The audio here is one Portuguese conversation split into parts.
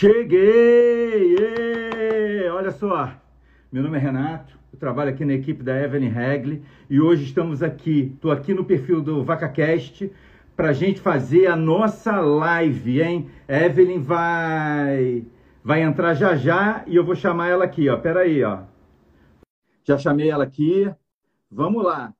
Cheguei! Olha só, meu nome é Renato, eu trabalho aqui na equipe da Evelyn Regli e hoje estamos aqui, estou aqui no perfil do VacaCast para a gente fazer a nossa live, hein? Evelyn vai vai entrar já já e eu vou chamar ela aqui, ó. Pera aí, ó. Já chamei ela aqui. Vamos lá.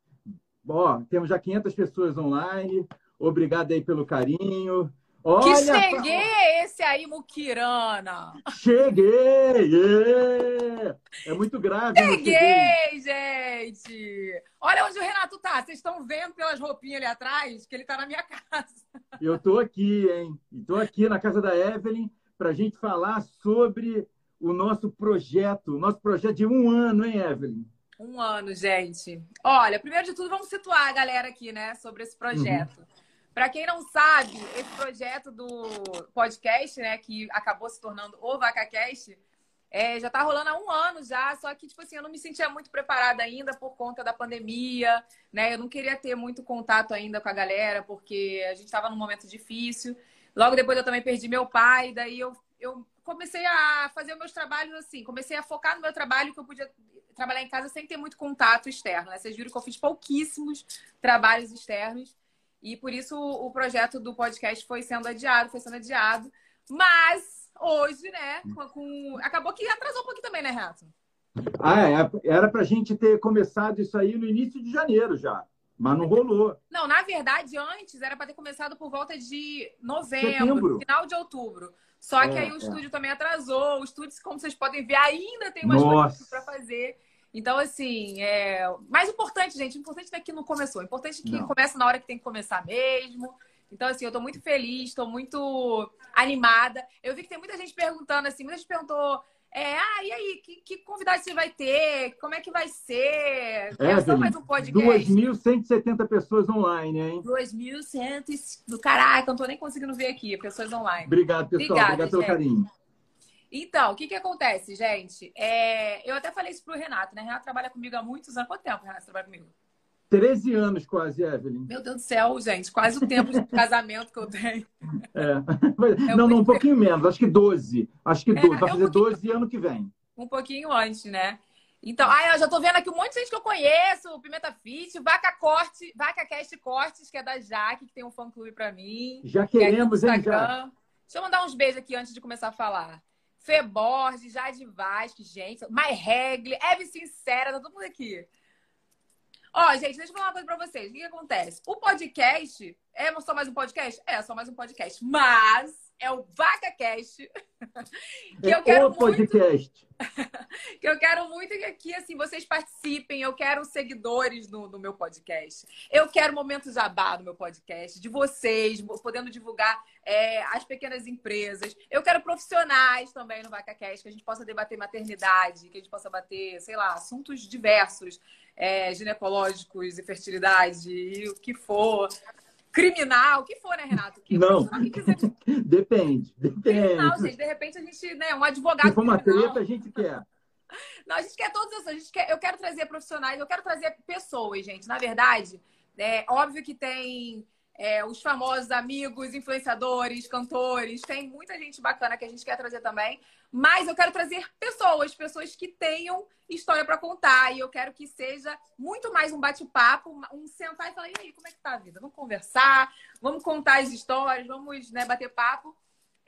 Ó, temos já 500 pessoas online. Obrigado aí pelo carinho. Olha, que cheguei é esse aí, Mukirana. Cheguei! Yeah! É muito grave. Cheguei, gente! Olha onde o Renato tá. Vocês estão vendo pelas roupinhas ali atrás que ele tá na minha casa. Eu tô aqui, hein? Tô aqui na casa da Evelyn para a gente falar sobre o nosso projeto, o nosso projeto de um ano, hein, Evelyn? Um ano, gente. Olha, primeiro de tudo, vamos situar a galera aqui, né, sobre esse projeto. Uhum. Para quem não sabe, esse projeto do podcast, né, que acabou se tornando o VacaCast, é, já está rolando há um ano já, só que, tipo assim, eu não me sentia muito preparada ainda por conta da pandemia, né? Eu não queria ter muito contato ainda com a galera, porque a gente estava num momento difícil. Logo depois eu também perdi meu pai, daí eu, eu comecei a fazer meus trabalhos assim, comecei a focar no meu trabalho, que eu podia trabalhar em casa sem ter muito contato externo, né? Vocês viram que eu fiz pouquíssimos trabalhos externos. E por isso o projeto do podcast foi sendo adiado, foi sendo adiado. Mas hoje, né, com, com... acabou que atrasou um pouquinho também, né, Renato? Ah, é. Era para a gente ter começado isso aí no início de janeiro já. Mas não rolou. Não, na verdade, antes era para ter começado por volta de novembro, Setembro. final de outubro. Só que é, aí o é. estúdio também atrasou. O estúdio, como vocês podem ver, ainda tem umas Nossa. coisas para fazer. Então, assim, é... mais importante, gente, o importante não é que não começou. O importante é que não. começa na hora que tem que começar mesmo. Então, assim, eu estou muito feliz, estou muito animada. Eu vi que tem muita gente perguntando, assim, muita gente perguntou. É, ah, e aí, que, que convidado você vai ter? Como é que vai ser? É, só mais um podcast. 2.170 pessoas online, hein? 2.100. Do caraca, não tô nem conseguindo ver aqui, pessoas online. Obrigado, pessoal. Obrigada, Obrigado pelo carinho. Então, o que que acontece, gente? É, eu até falei isso pro Renato, né? Renato trabalha comigo há muitos anos. Quanto tempo, Renato, trabalha comigo? 13 anos quase, Evelyn. Meu Deus do céu, gente. Quase o tempo de casamento que eu tenho. É. é não, não, um pouquinho menos. Acho que 12. Acho que 12. É, Vai fazer é um 12 ano que vem. Um pouquinho antes, né? Então, ah, eu já tô vendo aqui um monte de gente que eu conheço, Pimenta Fit, Vaca Corte, Vaca Cast Cortes, que é da Jaque, que tem um fã-clube pra mim. Já queremos, é hein, já. Deixa eu mandar uns beijos aqui antes de começar a falar. Fê Borges, Jade Vasque, gente, My Regle, Eve Sincera, tá todo mundo aqui. Ó, gente, deixa eu falar uma coisa pra vocês. O que, que acontece? O podcast é só mais um podcast? É, só mais um podcast. Mas é o VacaCast. que é eu quero o podcast. Muito, que eu quero muito que aqui, assim, vocês participem. Eu quero seguidores no, no meu podcast. Eu quero momentos jabá no meu podcast, de vocês, podendo divulgar é, as pequenas empresas. Eu quero profissionais também no VacaCast, que a gente possa debater maternidade, que a gente possa bater, sei lá, assuntos diversos, é, ginecológicos e fertilidade, e o que for criminal, o que for, né, Renato? Que não, depende, depende. Criminal, gente, de repente a gente, né, um advogado Se for uma treta, a gente quer. Não, a gente quer todos esses, a gente quer, eu quero trazer profissionais, eu quero trazer pessoas, gente. Na verdade, é óbvio que tem é, os famosos amigos, influenciadores, cantores, tem muita gente bacana que a gente quer trazer também. Mas eu quero trazer pessoas, pessoas que tenham história para contar. E eu quero que seja muito mais um bate-papo, um sentar e falar: e aí, como é que tá a vida? Vamos conversar, vamos contar as histórias, vamos né, bater papo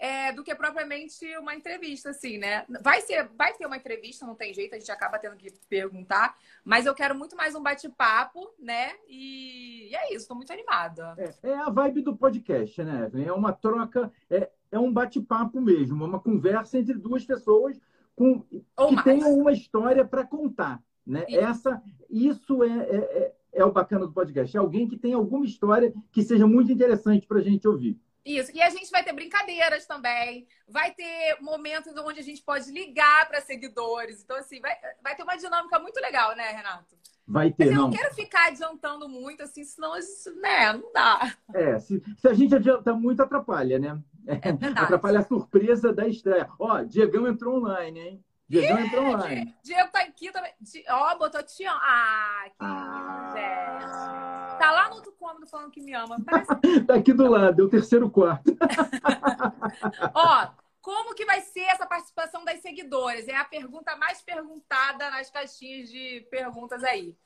é, do que propriamente uma entrevista, assim, né? Vai, ser, vai ter uma entrevista, não tem jeito, a gente acaba tendo que perguntar, mas eu quero muito mais um bate-papo, né? E, e, é isso, estou muito animada. É, é, a vibe do podcast, né, Evelyn? É uma troca, é, é um bate-papo mesmo, uma conversa entre duas pessoas com, Ou que mais. tenham uma história para contar. Né? Isso. Essa, isso é, é, é, é o bacana do podcast. É alguém que tem alguma história que seja muito interessante para a gente ouvir. Isso. E a gente vai ter brincadeiras também. Vai ter momentos onde a gente pode ligar para seguidores. Então, assim, vai, vai ter uma dinâmica muito legal, né, Renato? Vai ter, Mas eu não. não quero ficar adiantando muito, assim, senão, né, não dá. É, se, se a gente adianta muito, atrapalha, né? É atrapalha a surpresa da estreia. Ó, Diegão entrou online, hein? Diego entrou online. Diego tá aqui também. Ó, botou te ama. Ah, que ah. gente. Tá lá no outro cômodo falando que me ama. tá aqui do lado, é o terceiro quarto. Ó, como que vai ser essa participação das seguidoras? É a pergunta mais perguntada nas caixinhas de perguntas aí.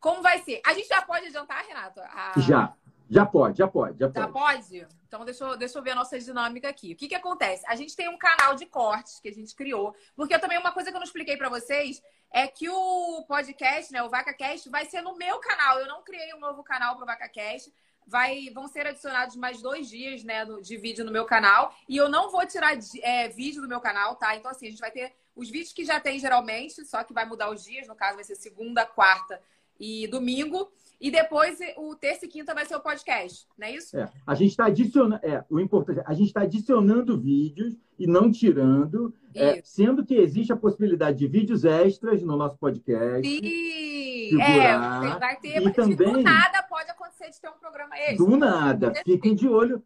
Como vai ser? A gente já pode adiantar, Renato? A... Já. Já pode, já pode, já pode. Já pode? Então, deixa eu, deixa eu ver a nossa dinâmica aqui. O que, que acontece? A gente tem um canal de cortes que a gente criou, porque também uma coisa que eu não expliquei para vocês é que o podcast, né, o VacaCast, vai ser no meu canal. Eu não criei um novo canal para o VacaCast. Vai, vão ser adicionados mais dois dias né, de vídeo no meu canal. E eu não vou tirar é, vídeo do meu canal, tá? Então, assim, a gente vai ter os vídeos que já tem geralmente, só que vai mudar os dias. No caso, vai ser segunda, quarta e domingo. E depois o terça e quinta vai ser o podcast, não é isso? É, a gente está adicionando, é, o importante, a gente está adicionando vídeos e não tirando, é, sendo que existe a possibilidade de vídeos extras no nosso podcast. Sim, é, vai ter, e também, do nada pode acontecer de ter um programa extra. Do nada, fiquem de olho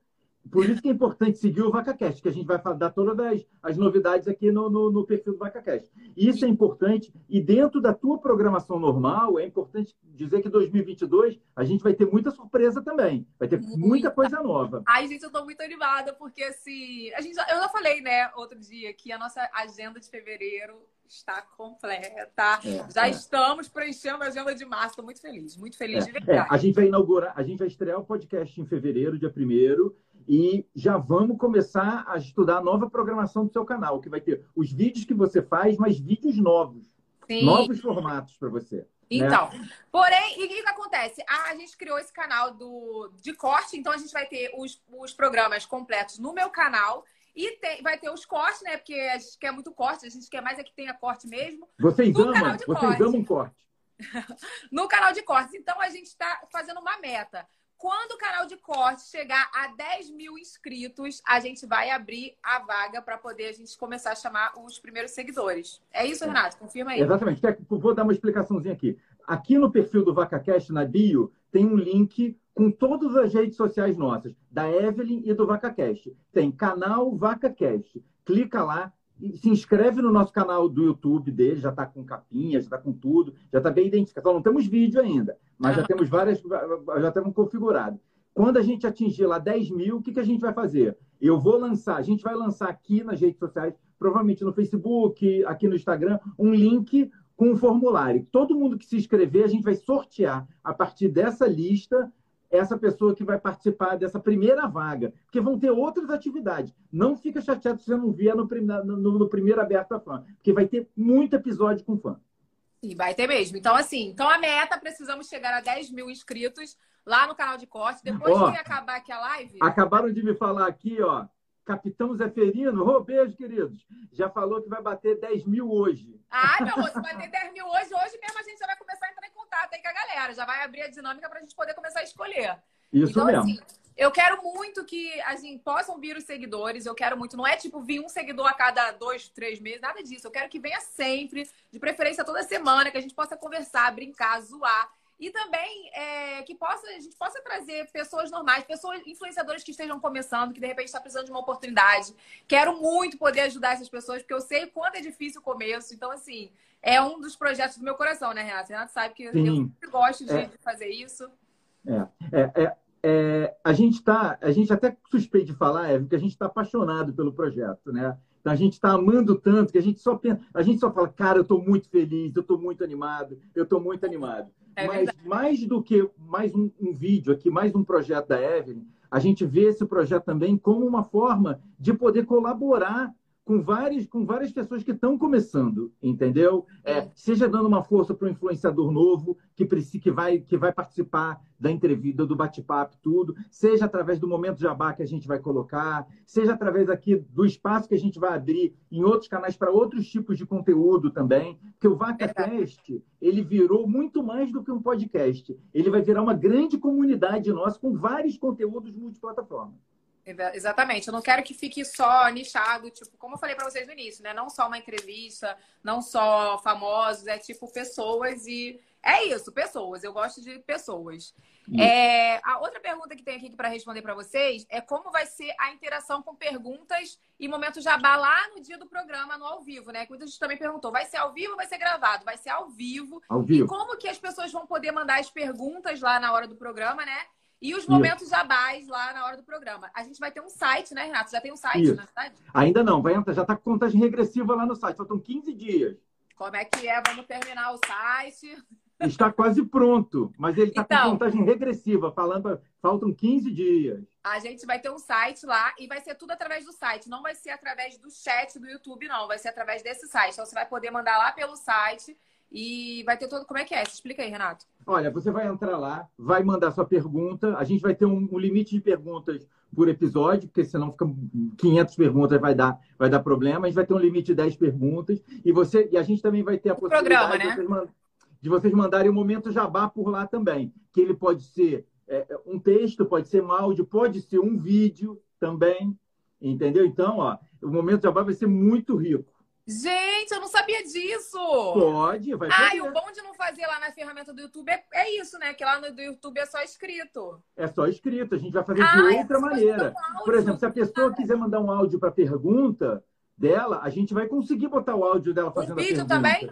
por isso que é importante seguir o VacaCast, que a gente vai dar todas as, as novidades aqui no, no, no, perfil do VacaCast. Isso é importante. E dentro da tua programação normal, é importante dizer que 2022 a gente vai ter muita surpresa também. Vai ter muita, muita coisa nova. Ai, gente, eu estou muito animada, porque assim... A gente, eu já falei, né, outro dia, que a nossa agenda de fevereiro está completa. É, Já é. estamos preenchendo a agenda de março. Estou muito feliz, muito feliz é, de é. verdade. a gente vai inaugurar, a gente vai estrear o podcast em fevereiro, dia 1 e já vamos começar a estudar a nova programação do seu canal, que vai ter os vídeos que você faz, mas vídeos novos. Sim. Novos formatos para você. Né? Então, né? porém, e o que, que acontece? a gente criou esse canal do, de corte, então a gente vai ter os, os programas completos no meu canal e tem, vai ter os cortes, né? Porque a gente quer muito corte, a gente quer mais é que tenha corte mesmo. Vocês amam, vocês corte. amam corte. no canal de cortes. Então a gente está fazendo uma meta. Quando o canal de corte chegar a 10 mil inscritos, a gente vai abrir a vaga para poder a gente começar a chamar os primeiros seguidores. É isso, Renato? Confirma aí. Exatamente. Vou dar uma explicaçãozinha aqui. Aqui no perfil do VacaCast, na bio, tem um link com todas as redes sociais nossas, da Evelyn e do VacaCast. Tem canal VacaCast. Clica lá, se inscreve no nosso canal do YouTube dele, já está com capinha, já está com tudo, já está bem identificado. Só não temos vídeo ainda, mas já temos várias, já temos configurado. Quando a gente atingir lá 10 mil, o que, que a gente vai fazer? Eu vou lançar, a gente vai lançar aqui nas redes sociais, provavelmente no Facebook, aqui no Instagram, um link com um formulário. Todo mundo que se inscrever, a gente vai sortear a partir dessa lista essa pessoa que vai participar dessa primeira vaga, porque vão ter outras atividades. Não fica chateado se você não vier no, no, no primeiro aberto a fã, porque vai ter muito episódio com fã. E vai ter mesmo. Então, assim, então a meta, precisamos chegar a 10 mil inscritos lá no canal de corte. Depois ó, que acabar aqui a live. Acabaram de me falar aqui, ó. Capitão Zeferino, oh, beijo, queridos. Já falou que vai bater 10 mil hoje. Ah, meu amor, se bater 10 mil hoje, hoje mesmo a gente já vai começar contato aí com a galera. Já vai abrir a dinâmica para a gente poder começar a escolher. Isso então, mesmo. Assim, eu quero muito que assim, possam vir os seguidores. Eu quero muito. Não é tipo vir um seguidor a cada dois, três meses, nada disso. Eu quero que venha sempre, de preferência toda semana, que a gente possa conversar, brincar, zoar. E também é, que possa, a gente possa trazer pessoas normais, pessoas influenciadores que estejam começando, que de repente está precisando de uma oportunidade. Quero muito poder ajudar essas pessoas, porque eu sei quanto é difícil o começo. Então, assim, é um dos projetos do meu coração, né, Renato? Renato sabe que Sim. eu sempre gosto de, é. de fazer isso. É, é, é, é, a gente está, a gente até suspeita de falar, é que a gente está apaixonado pelo projeto, né? A gente está amando tanto que a gente só pensa, a gente só fala, cara, eu estou muito feliz, eu estou muito animado, eu estou muito animado. É Mas verdade. mais do que mais um, um vídeo aqui, mais um projeto da Evelyn, a gente vê esse projeto também como uma forma de poder colaborar com várias, com várias pessoas que estão começando, entendeu? É, seja dando uma força para o influenciador novo que, que, vai, que vai participar da entrevista, do bate-papo, tudo, seja através do momento jabá que a gente vai colocar, seja através aqui do espaço que a gente vai abrir em outros canais para outros tipos de conteúdo também, porque o VacaCast, ele virou muito mais do que um podcast. Ele vai virar uma grande comunidade nossa com vários conteúdos multiplataforma. Exatamente. Eu não quero que fique só nichado, tipo, como eu falei para vocês no início, né? Não só uma entrevista, não só famosos, é tipo pessoas e é isso, pessoas. Eu gosto de pessoas. É, a outra pergunta que tem aqui para responder para vocês é como vai ser a interação com perguntas e momento jabá lá no dia do programa, no ao vivo, né? Que muita gente também perguntou, vai ser ao vivo ou vai ser gravado? Vai ser ao vivo. Ao vivo. E como que as pessoas vão poder mandar as perguntas lá na hora do programa, né? E os momentos jabás lá na hora do programa. A gente vai ter um site, né, Renato? Já tem um site, Isso. na verdade? Ainda não, vai entrar, já está com contagem regressiva lá no site, faltam 15 dias. Como é que é? Vamos terminar o site. Está quase pronto, mas ele está Então. com contagem regressiva, falando, faltam 15 dias. A gente vai ter um site lá e vai ser tudo através do site. Não vai ser através do chat do YouTube, não. Vai ser através desse site. Então você vai poder mandar lá pelo site e vai ter todo. Como é que é? Explica aí, Renato. Olha, você vai entrar lá, vai mandar sua pergunta. A gente vai ter um, um limite de perguntas por episódio, porque senão fica 500 perguntas, vai dar, vai dar problema. A gente vai ter um limite de 10 perguntas. E, você, e a gente também vai ter a possibilidade programa, né? de, vocês, de vocês mandarem o momento jabá por lá também. Que ele pode ser é, um texto, pode ser um áudio, pode ser um vídeo também. Entendeu? Então, ó, o momento jabá vai ser muito rico. Gente, eu não sabia disso! Pode, vai Ah, e o bom de não fazer lá na ferramenta do YouTube é, é isso, né? Que lá no do YouTube é só escrito. É só escrito, a gente vai fazer Ah, de é outra maneira. um áudio. Por exemplo, se a pessoa quiser mandar um áudio para pergunta dela, a gente vai conseguir botar o áudio dela fazendo a Um vídeo pergunta. também?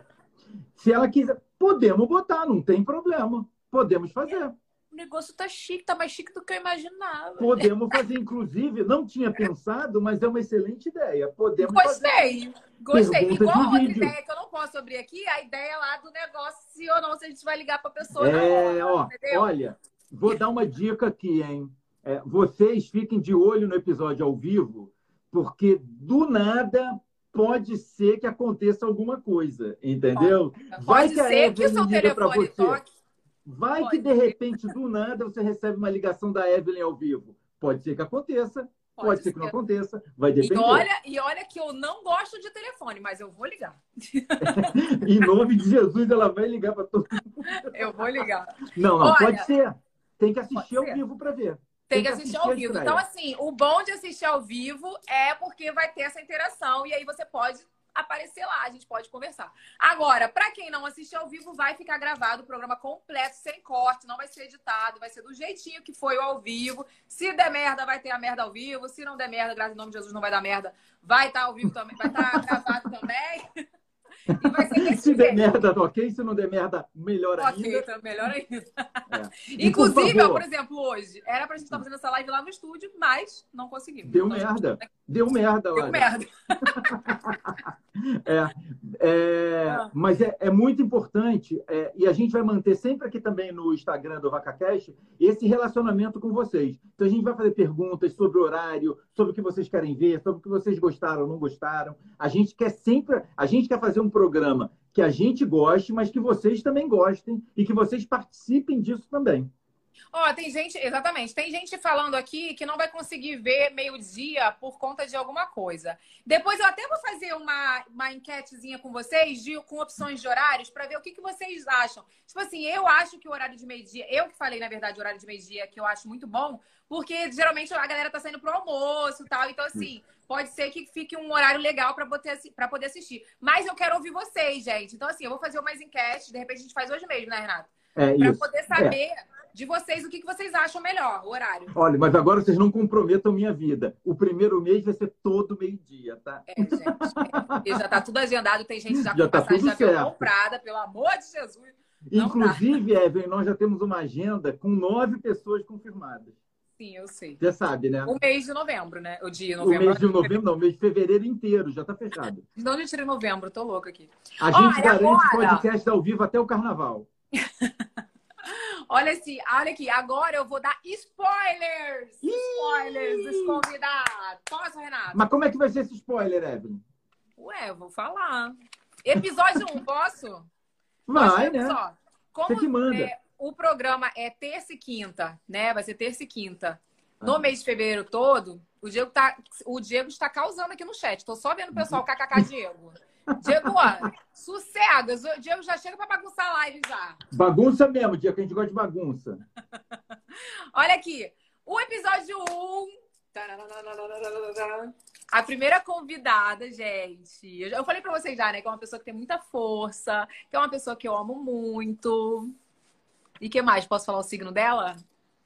Se ela quiser, podemos botar, não tem problema. Podemos fazer. O negócio tá chique, tá mais chique do que eu imaginava. Podemos fazer, inclusive, não tinha pensado, mas é uma excelente ideia. Podemos fazer. Gostei. Gostei. Pergunta Igual a outra vídeo. ideia que eu não posso abrir aqui, a ideia lá do negócio, se ou não, se a gente vai ligar pra pessoa É, ó, entendeu? olha, vou dar uma dica aqui, hein? É, vocês fiquem de olho no episódio ao vivo, porque do nada pode ser que aconteça alguma coisa, entendeu? vai Pode que a ser que o seu telefone toque. Vai Pode que de repente, do nada, você recebe uma ligação da Evelyn ao vivo. Pode ser que aconteça, pode, ser que não aconteça, vai E depender. olha, e olha que eu não gosto de telefone, mas eu vou ligar. Em nome de Jesus, ela vai ligar para todo mundo. Eu vou ligar. Não, não, Olha, pode ser. Tem que assistir pode ao ser. vivo para ver. Tem que assistir ao a vivo. Então, assim, o bom de assistir ao vivo é porque vai ter essa interação e aí você pode aparecer lá, a gente pode conversar. Agora, para quem não assistir ao vivo, vai ficar gravado o programa completo, sem corte, não vai ser editado, vai ser do jeitinho que foi o ao vivo. Se der merda, vai ter a merda ao vivo. Se não der merda, graças ao nome de Jesus, não vai dar merda, vai estar ao vivo também, vai estar gravado também. E vai ser desse Se der merda, ok. Se não der merda, melhor Ok, ainda. tá melhor ainda. É. Inclusive, por ó, por exemplo, hoje, era pra gente estar fazendo essa live lá no estúdio, mas não conseguimos. Deu Então, a gente- merda. Deu merda, Deu olha. merda. É, é, Ah. mas é, é muito importante, é, e a gente vai manter sempre aqui também no Instagram do VacaCast esse relacionamento com vocês. Então a gente vai fazer perguntas sobre o horário, sobre o que vocês querem ver, sobre o que vocês gostaram ou não gostaram. A gente quer sempre, a gente quer fazer um programa que a gente goste, mas que vocês também gostem e que vocês participem disso também. Ó, tem gente, exatamente, tem gente falando aqui que não vai conseguir ver meio-dia por conta de alguma coisa. Depois eu até vou fazer uma, uma enquetezinha com vocês, de, com opções de horários, para ver o que, que vocês acham. Tipo assim, eu acho que o horário de meio-dia, eu que falei, na verdade, o horário de meio-dia, que eu acho muito bom, porque geralmente a galera tá saindo pro almoço e tal. Então, assim, pode ser que fique um horário legal para poder assistir. Mas eu quero ouvir vocês, gente. Então, assim, eu vou fazer umas enquetes, de repente a gente faz hoje mesmo, né, Renato? É Para poder saber de vocês o que, que vocês acham melhor, o horário. Olha, mas agora vocês não comprometam minha vida. O primeiro mês vai ser todo meio-dia, tá? É, gente. é, já tá tudo agendado, tem gente já com Já tá passagem avião certo. comprada, pelo amor de Jesus. Não Inclusive, Evelyn, nós já temos uma agenda com nove pessoas confirmadas. Sim, eu sei. Você sabe, né? O mês de novembro, né? O dia O novembro. mês de novembro, não, o mês de fevereiro inteiro já está fechado. De onde eu tirei novembro? Tô louca aqui. A gente Olha, garante agora- podcast ao vivo até o carnaval. Olha assim, olha aqui, agora eu vou dar spoilers! Spoilers dos convidados. Posso, Renato? Mas como é que vai ser esse spoiler, Evelyn? Ué, eu vou falar. Episódio 1, posso? Vai, né? só? Como Você que manda. é, o programa é terça e quinta, né? Vai ser terça e quinta. No Ah. mês de fevereiro todo, o Diego, tá, o Diego está causando aqui no chat. Tô só vendo o pessoal kkk Diego. Diego, ó, sossega. O Diego já chega pra bagunçar a live já. Bagunça mesmo, dia que a gente gosta de bagunça. Olha aqui. O episódio 1. A primeira convidada, gente. Eu falei pra vocês já, né? Que é uma pessoa que tem muita força, que é uma pessoa que eu amo muito. E que mais? Posso falar o signo dela?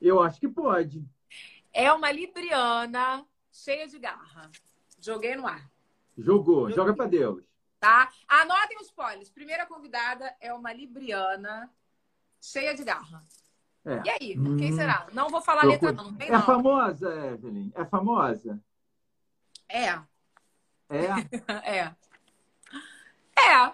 Eu acho que pode. É uma libriana cheia de garra. Joguei no ar, Jogou, joga pra Deus. Tá? Anotem os spoilers. Primeira convidada é uma libriana cheia de garra. É. E aí, hum. quem será? Não vou falar letra, não. não. é famosa, Evelyn? É famosa? É. É? é. É.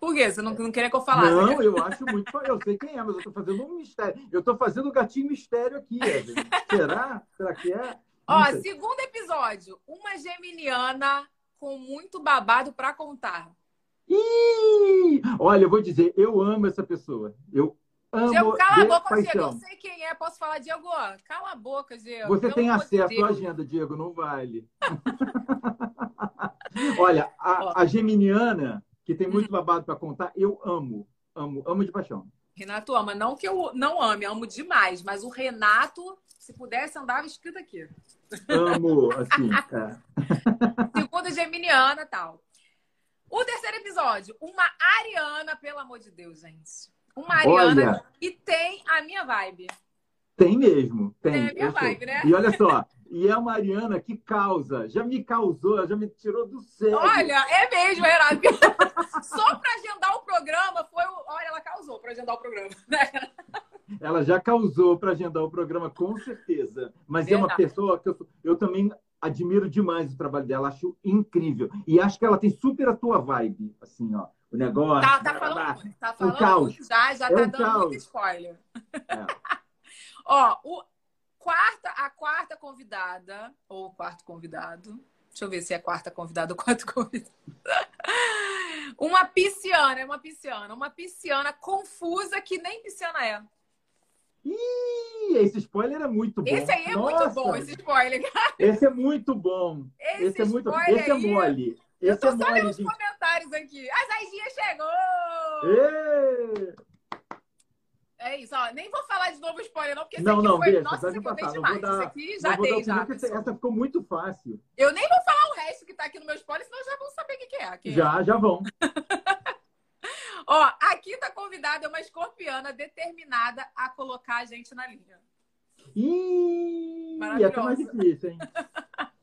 Por quê? Você não, não queria que eu falasse? Não, né? eu acho muito. Eu sei quem é, mas eu tô fazendo um mistério. Eu tô fazendo um gatinho mistério aqui, Evelyn. Será? Será que é? Ó, segundo episódio. Uma geminiana com muito babado para contar. Ih! Olha, eu vou dizer, eu amo essa pessoa. Eu amo. Diego, cala a boca, paixão. Diego. Eu sei quem é, posso falar, Diego. Cala a boca, Diego. Você tem acesso à agenda, Diego, não vale. Olha, a, a, geminiana, que tem muito babado para contar, eu amo. Amo, amo de paixão. Renato ama. Não que eu não ame, amo demais, mas o Renato, se pudesse, andava escrito aqui. Amo, assim, é. Segunda geminiana tal. O terceiro episódio, uma Ariana, pelo amor de Deus, gente. Uma Ariana olha, que tem a minha vibe. Tem mesmo, tem. Tem a minha vibe, né? E olha só, e é uma Ariana que causa, já me causou, já me tirou do céu. Olha, é mesmo, Renato. Só para agendar o programa foi o... Olha, ela causou para agendar o programa. Né? Ela já causou para agendar o programa, com certeza. Mas Verdade. é uma pessoa que eu, eu também admiro demais o trabalho dela, acho incrível. E acho que ela tem super a tua vibe, assim, ó. O negócio. Tá, tá falando, tá falando o caos. já, já é tá dando caos. muito spoiler. É. ó, o quarta, a quarta convidada, ou o quarto convidado. Deixa eu ver se é quarta convidada ou quarto convidado. Uma pisciana, é uma pisciana. Uma pisciana confusa que nem pisciana é. Ih, esse spoiler é muito bom. Esse aí é Nossa. muito bom, esse spoiler, cara. Esse é muito bom. Esse, esse é muito Esse é mole. Esse eu tô é só mole, lendo os comentários aqui. A Zaidinha chegou! Ê! É isso, ó. Nem vou falar de novo spoiler, não, porque esse não, aqui não, foi. Deixa, Nossa, esse aqui eu dei demais. Dar, esse aqui já dei, já. Essa ficou muito fácil. Eu nem vou falar o resto que tá aqui no meu spoiler, senão já vão saber o que, que é. Aqui. Já, já vão. Ó, a quinta convidada é uma escorpiana determinada a colocar a gente na linha. Ih, essa é mais difícil, hein?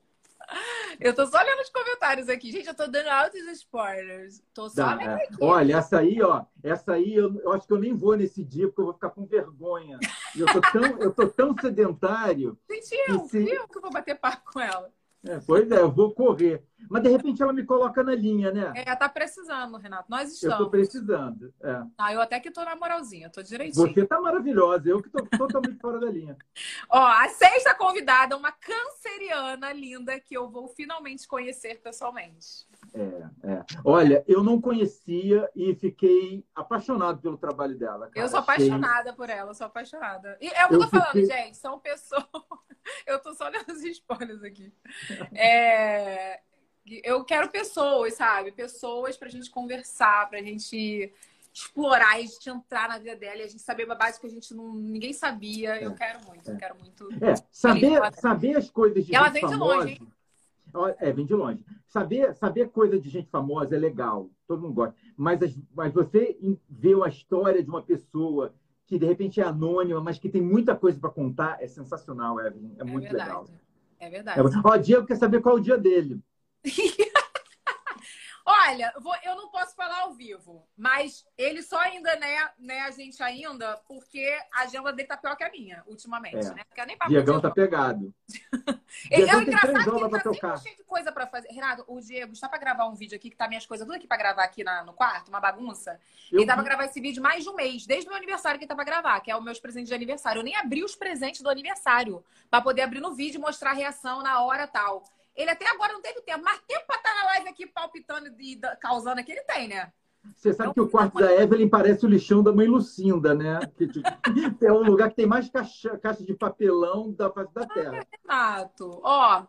Eu tô só olhando os comentários aqui. Gente, eu tô dando altos spoilers. Tô só Dá, é. aqui. Olha, essa aí, ó. Essa aí, eu, eu, acho que eu nem vou nesse dia, porque eu vou ficar com vergonha. Eu tô tão, eu tô tão sedentário. Gente, eu, se... eu que vou bater papo com ela. É, pois é, eu vou correr. Mas de repente ela me coloca na linha, né? É, tá precisando, Renato. Nós estamos. Eu tô precisando. É. Ah, eu até que tô na moralzinha, tô direitinho. Você tá maravilhosa, eu que tô totalmente fora da linha. Ó, a sexta convidada, uma canceriana linda que eu vou finalmente conhecer pessoalmente. É, é. Olha, eu não conhecia e fiquei apaixonado pelo trabalho dela. Cara. Eu sou apaixonada por ela, sou apaixonada. E é o que eu tô falando, fiquei... gente, são pessoas. eu tô só olhando os spoilers aqui. É... Eu quero pessoas, sabe? Pessoas pra gente conversar, pra gente explorar, a gente entrar na vida dela e a gente saber babado que a gente não ninguém sabia. É, eu quero muito, é. eu quero muito. É, saber, saber as coisas de Ela vem famosa, de longe, hein? É, vem de longe. Saber, saber coisa de gente famosa é legal, todo mundo gosta. Mas, mas você ver uma história de uma pessoa que de repente é anônima, mas que tem muita coisa para contar, é sensacional, Evelyn. É, é muito verdade. legal. É verdade. É, ó, Diego quer saber qual é o dia dele. Olha, eu não posso falar ao vivo, mas ele só ainda, né, né, a gente ainda, porque a agenda dele tá pior que a minha, ultimamente, é. né? Porque nem Diegão tá pegado. ele, é engraçado que ele tá sempre cheio de coisa pra fazer. Renato, o Diego está pra gravar um vídeo aqui, que tá minhas coisas tudo aqui pra gravar aqui na, no quarto, uma bagunça. Eu ele tá pra gravar esse vídeo mais de um mês, desde o meu aniversário que ele tá pra gravar, que é o meus presentes de aniversário. Eu nem abri os presentes do aniversário, pra poder abrir no vídeo e mostrar a reação na hora tal. Ele até agora não teve tempo, mas tempo pra estar na live aqui palpitando e causando aqui, ele tem, né? Você sabe que o quarto da Evelyn parece o lixão da mãe Lucinda, né? Tipo, é um lugar que tem mais caixa, caixa de papelão da face da Terra. Ah, Renato. Ó,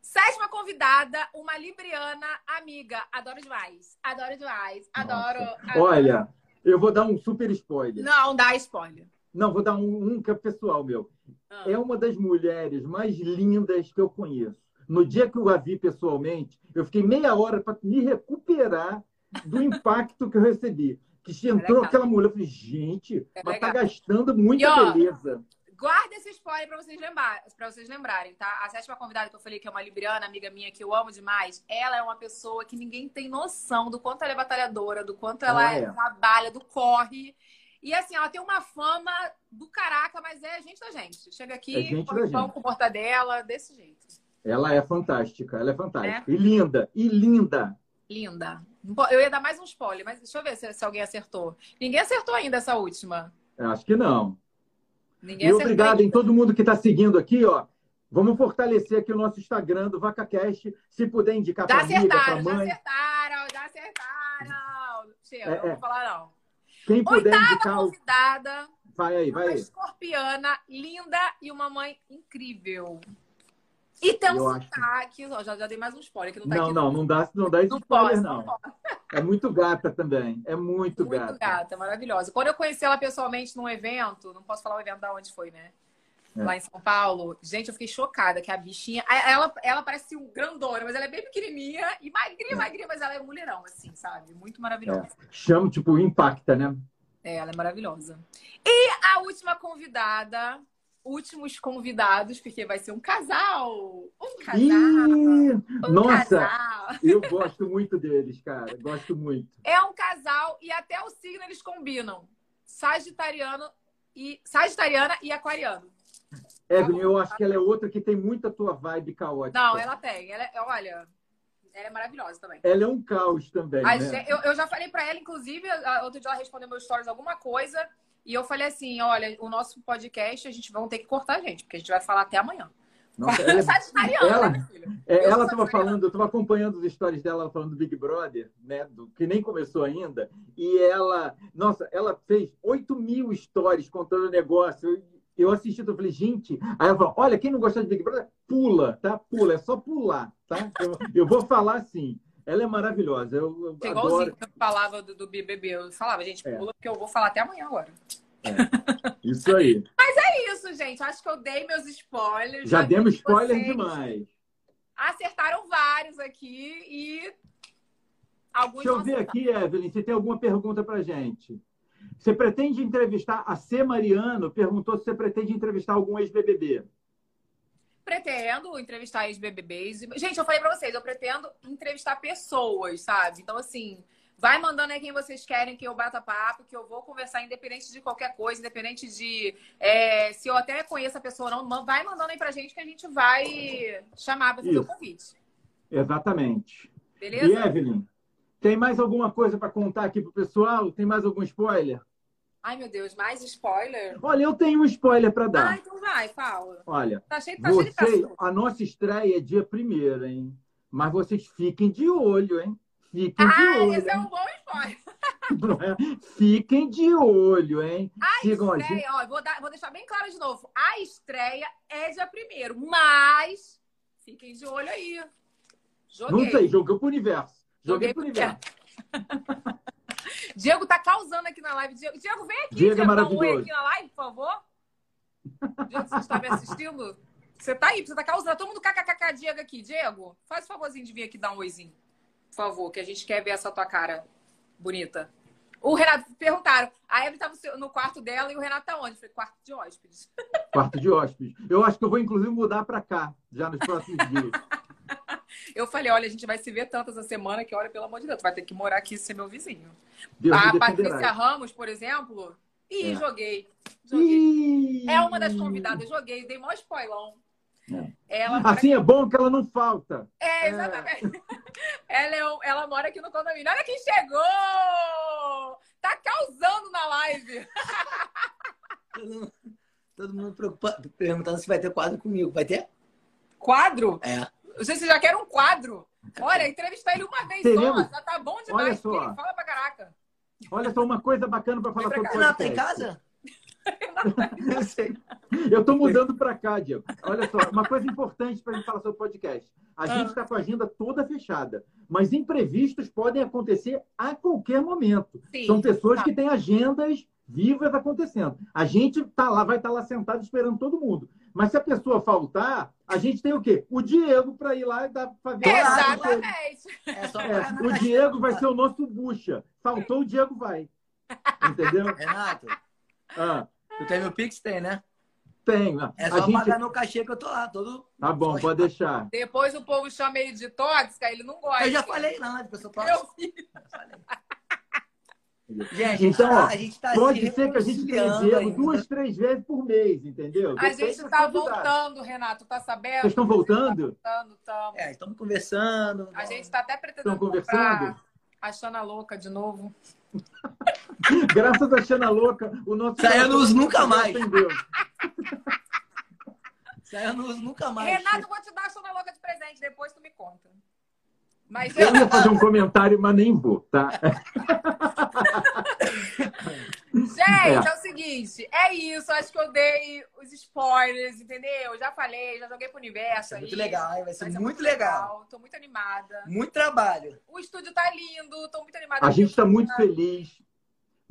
sétima convidada, uma libriana amiga. Adoro demais. Adoro demais. Adoro, adoro. Olha, eu vou dar um super spoiler. Não, dá spoiler. Não, vou dar um, um que é pessoal meu. Ah. É uma das mulheres mais lindas que eu conheço. No dia que eu a vi pessoalmente, eu fiquei meia hora para me recuperar do impacto que eu recebi. Que entrou é aquela mulher, eu falei, gente, é mas tá gastando muita e, ó, beleza. Guarda esse spoiler para vocês, lembrar, vocês lembrarem, tá? A sétima convidada que eu falei, que é uma libriana, amiga minha, que eu amo demais, ela é uma pessoa que ninguém tem noção do quanto ela é batalhadora, do quanto ela ah, é. trabalha, do corre. E assim, ela tem uma fama do caraca, mas é gente da gente. Chega aqui, É gente pão com mortadela, desse jeito. Ela é fantástica, ela é fantástica. É? E linda, e linda. Linda. Eu ia dar mais um spoiler, mas deixa eu ver se, se alguém acertou. Ninguém acertou ainda essa última. Acho que não. Ninguém E obrigado em ainda. todo mundo que está seguindo aqui, ó. Vamos fortalecer aqui o nosso Instagram do VacaCast. Se puder indicar para amiga, para acertaram, já mãe. acertaram, já acertaram. Chega, É, não vou é. falar não. Quem puder Oitava indicar, convidada, vai aí, vai uma aí. escorpiana, linda e uma mãe incrível. E tem um acho. sotaque, ó, já, já dei mais um spoiler que não tá Não, aqui. não, não dá, não dá Não spoiler, posso, não. não. É muito gata também. É muito, Muito gata. gata. maravilhosa. Quando eu conheci ela pessoalmente num evento, não posso falar o evento da onde foi, né? É. Lá em São Paulo, gente, eu fiquei chocada que a bichinha. Ela, ela parece um grandona, mas ela é bem pequenininha e magrinha, magrinha, mas ela é mulherão, assim, sabe? Muito maravilhosa. Chama, tipo, impacta, né? É, ela é maravilhosa. E a última convidada, últimos convidados, porque vai ser um casal. Um casal. Ih, um nossa, casal. eu gosto muito deles, cara. Gosto muito. É um casal e até o signo eles combinam. Sagitariano e Sagitariana e Aquariano. Evelyn, eu acho que ela é outra que tem muita tua vibe caótica. Não, ela tem. Ela é, olha, ela é maravilhosa também. Ela é um caos também, né? gente- eu, eu já falei pra ela, inclusive, outro dia ela respondeu meus stories alguma coisa. E eu falei assim: olha, o nosso podcast, a gente vai ter que cortar a gente, porque a gente vai falar até amanhã. Nossa, ela, é- ela- né, é, ela estava falando, eu estava acompanhando os stories dela ela falando do Big Brother, né? Do, que nem começou ainda. E ela, nossa, ela fez 8 mil stories contando o negócio. Eu, eu assisti, eu falei, gente. Aí ela falou: olha, quem não gostar de Big Brother, pula, tá? Pula, é só pular, tá? Eu, eu vou falar assim. Ela é maravilhosa. Eu, eu É adoro. eu falava do, do BBB. Eu falava, gente, É. pula, porque eu vou falar até amanhã agora. Isso aí. É isso, gente. Acho que eu dei meus spoilers. Já vi demos spoiler vocês demais. Acertaram vários aqui e. Alguns Deixa eu ver aqui, Evelyn, se tem alguma pergunta para gente. Você pretende entrevistar a C. Mariano? Perguntou se você pretende entrevistar algum ex-BBB. Pretendo entrevistar ex-BBBs. Gente, eu falei pra vocês, eu pretendo entrevistar pessoas, sabe? Então, assim, vai mandando aí quem vocês querem que eu bata papo, que eu vou conversar independente de qualquer coisa, independente de é, se eu até conheço a pessoa ou não. Vai mandando aí pra gente que a gente vai chamar pra fazer o Isso. convite. Exatamente. E, Beleza? Evelyn, tem mais alguma coisa para contar aqui pro pessoal? Tem mais algum spoiler? Ai, meu Deus, mais spoiler? Olha, eu tenho um spoiler para Ah, dar. então vai, fala. Olha, Tá cheio, tá cheio de você, a nossa estreia é dia primeiro, hein? Mas vocês fiquem de olho, hein? Fiquem de Ah, olho. esse é um bom spoiler. É? Fiquem de olho, hein? A Sigam a gente. estreia, ó, vou, dar- vou deixar bem claro de novo. A estreia é dia primeiro, mas fiquem de olho aí. Joguei. Não sei, joguei pro universo. Joguei, Joguei pro universo. Diego tá causando aqui na live. Diego, Diego vem aqui, Diego é Diego, dá um oi aqui na live, por favor. Diego, você está me assistindo? Você tá aí, você tá causando. Todo mundo kkkk Diego aqui. Diego, faz o favorzinho de vir aqui dar um oizinho. Por favor, que a gente quer ver essa tua cara bonita. O Renato, perguntaram. A Evelyn tá no, seu- no quarto dela e o Renato tá onde? Eu falei, quarto de hóspedes. Quarto de hóspedes. Eu acho que eu vou, inclusive, mudar para cá, já nos próximos dias. Eu falei, olha, a gente vai se ver tanto essa semana que, olha, pelo amor de Deus, tu vai ter que morar aqui e ser meu vizinho. Deus a Patrícia. Ramos, por exemplo. Ih, É. joguei. Joguei. Ih! É uma das convidadas, joguei, dei mó spoilão. É. Ela Assim é bom que ela não falta. É, exatamente. ela, é um- ela mora aqui no condomínio. Olha quem chegou! Tá causando na live. Todo mundo, todo mundo preocupa- perguntando se vai ter quadro comigo. Vai ter? Quadro? É. Não sei se você já quer um quadro. Olha, entrevistar ele uma vez Teremos- só, já tá bom demais. Olha só. porque Ele fala pra caraca. Olha só, uma coisa bacana para falar sobre pra o Renato, tá em casa? Eu sei. Eu tô mudando para cá, Diego. Olha só, uma coisa importante para gente falar sobre o podcast. A Ah. gente está com a agenda toda fechada, mas imprevistos podem acontecer a qualquer momento. Sim, São pessoas tá. que têm agendas vivas acontecendo. A gente tá lá, vai estar lá sentado esperando todo mundo. Mas se a pessoa faltar, a gente tem o quê? O Diego para ir lá e dar, fazer a parte dele. Exatamente. É só É, o. Diego vai ser o nosso bucha. Faltou, o Diego vai. Entendeu? Renato, Ah, tu tem meu Pix? Tem, né? tem. É a só gente... pagar meu cachê que eu tô lá, todo. Tá bom, pode deixar. Depois o povo chama ele de tóxica, ele não gosta. Eu já falei na live, que eu sou Eu vi. Gente, Então, ó, a gente tá pode se ser que a gente tenha ainda. duas, três vezes por mês, entendeu? A Depende gente tá quantidade. voltando, Renato, tá sabendo? Vocês estão voltando? Voltando, tamo. É, estamos conversando. A gente tá até pretendendo Estão comprar conversando? a Xana Louca de novo. Graças a Xana Louca, o nosso. Saiu no uso nunca mais. No nunca mais. Renato, vou te dar a Xana Louca de presente, depois tu me conta. Mas Eu ia fazer um comentário, mas nem vou, tá? Gente, é. o seguinte, é isso. Acho que eu dei os spoilers, entendeu? Já falei, já joguei pro universo Vai muito legal, hein? Vai ser Vai ser muito legal. Tô muito animada. Muito trabalho. O estúdio tá lindo, tô muito animada. A gente está muito feliz.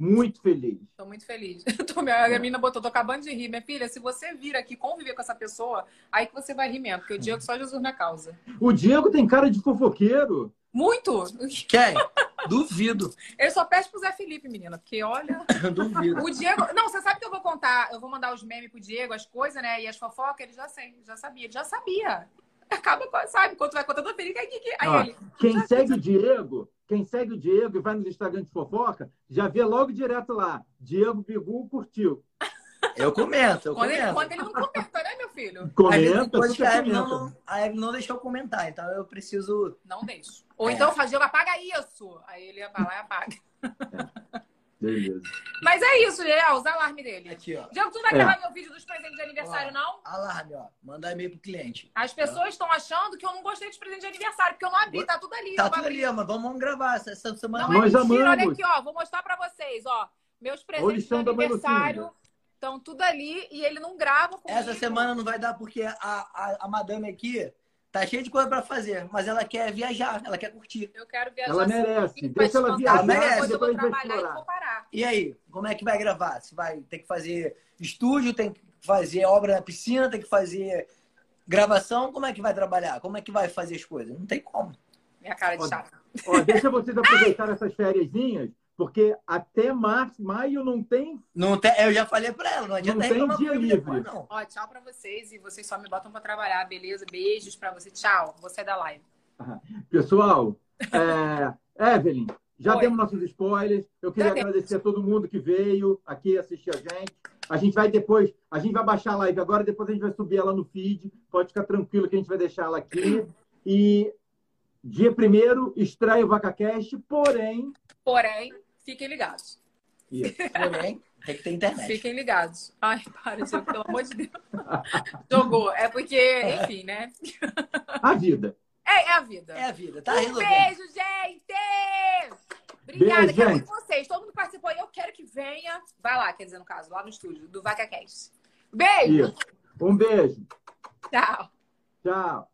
Muito feliz. Tô muito feliz. Tô, minha, a menina botou, tô acabando de rir. Minha filha, se você vir aqui conviver com essa pessoa, aí que você vai rir mesmo, porque o Diego só Jesus na causa. O Diego tem cara de fofoqueiro. Muito! Quem? Duvido. Ele só pede pro Zé Felipe, menina, porque olha. Duvido. O Diego. Não, você sabe que eu vou contar, eu vou mandar os memes pro Diego, as coisas, né? E as fofocas, ele já sei, já sabia, ele já sabia. Acaba, com- sabe? Quando vai contando a Felipe, aí, aí, ele. Quem já- segue o Diego, quem segue o Diego e vai no Instagram de fofoca, já vê logo direto lá. Diego Bigu curtiu. Eu comento, eu Quando ele, quando ele não comenta, né, meu filho? Comenta, a comenta. não, a Evelyn não deixou comentar, então eu preciso. Não deixo. Ou É. então faz Diego, apaga isso. Aí ele vai lá e apaga. Beleza. Mas é isso, Diego, os alarmes dele. Aqui, ó. Diego, tu não vai É. gravar meu vídeo dos presentes de aniversário, Ó. não? Alarme, ó. Mandar e-mail pro cliente. As pessoas estão achando que eu não gostei de presente de aniversário, porque eu não abri, tá tudo ali. Tá tudo abrir. ali, mas vamos, gravar essa, essa semana. Não Nós é mentira, olha amamos. aqui, ó. Vou mostrar pra vocês, ó. Meus presentes de aniversário estão tudo ali e ele não grava comigo. Essa semana não vai dar porque a, a, a madame aqui tá cheia de coisa pra fazer, mas ela quer viajar, ela quer curtir. Eu quero viajar. Ela merece. Deixa ela viajar, depois eu vou depois gente vai trabalhar e vou parar. E aí, como é que vai gravar? Se vai ter que fazer estúdio, tem que fazer obra na piscina, tem que fazer gravação, como é que vai trabalhar? Como é que vai fazer as coisas? Não tem como. Minha cara de Ó, chata. Ó, deixa vocês aproveitar essas fériasinhas, porque até março, maio não tem. Não tem, eu já falei pra ela, não adianta Não tem dia livre. depois, não. Ó, tchau pra vocês e vocês só me botam pra trabalhar, beleza? Beijos pra você. Tchau. Vou sair da live. Pessoal, é, Evelyn, já Oi. demos nossos spoilers. Eu queria Já demos. agradecer a todo mundo que veio aqui assistir a gente. A gente vai depois, a gente vai baixar a live agora, depois a gente vai subir ela no feed. Pode ficar tranquilo que a gente vai deixar ela aqui. E dia primeiro estreia o VacaCast, porém. Porém, fiquem ligados. Isso. Porém, tem que ter internet. Fiquem ligados. Ai, para, Diego, pelo amor de Deus. Jogou. É porque, enfim, né? A vida. É, é a vida. É a vida, tá um resolvendo. beijo, gente! Obrigada, Beijo, quero gente. muito vocês. Todo mundo que participou aí, eu quero que venha. Vai lá, quer dizer, no caso, lá no estúdio do VacaCast. Beijo! Isso. Um beijo. Tchau! Tchau.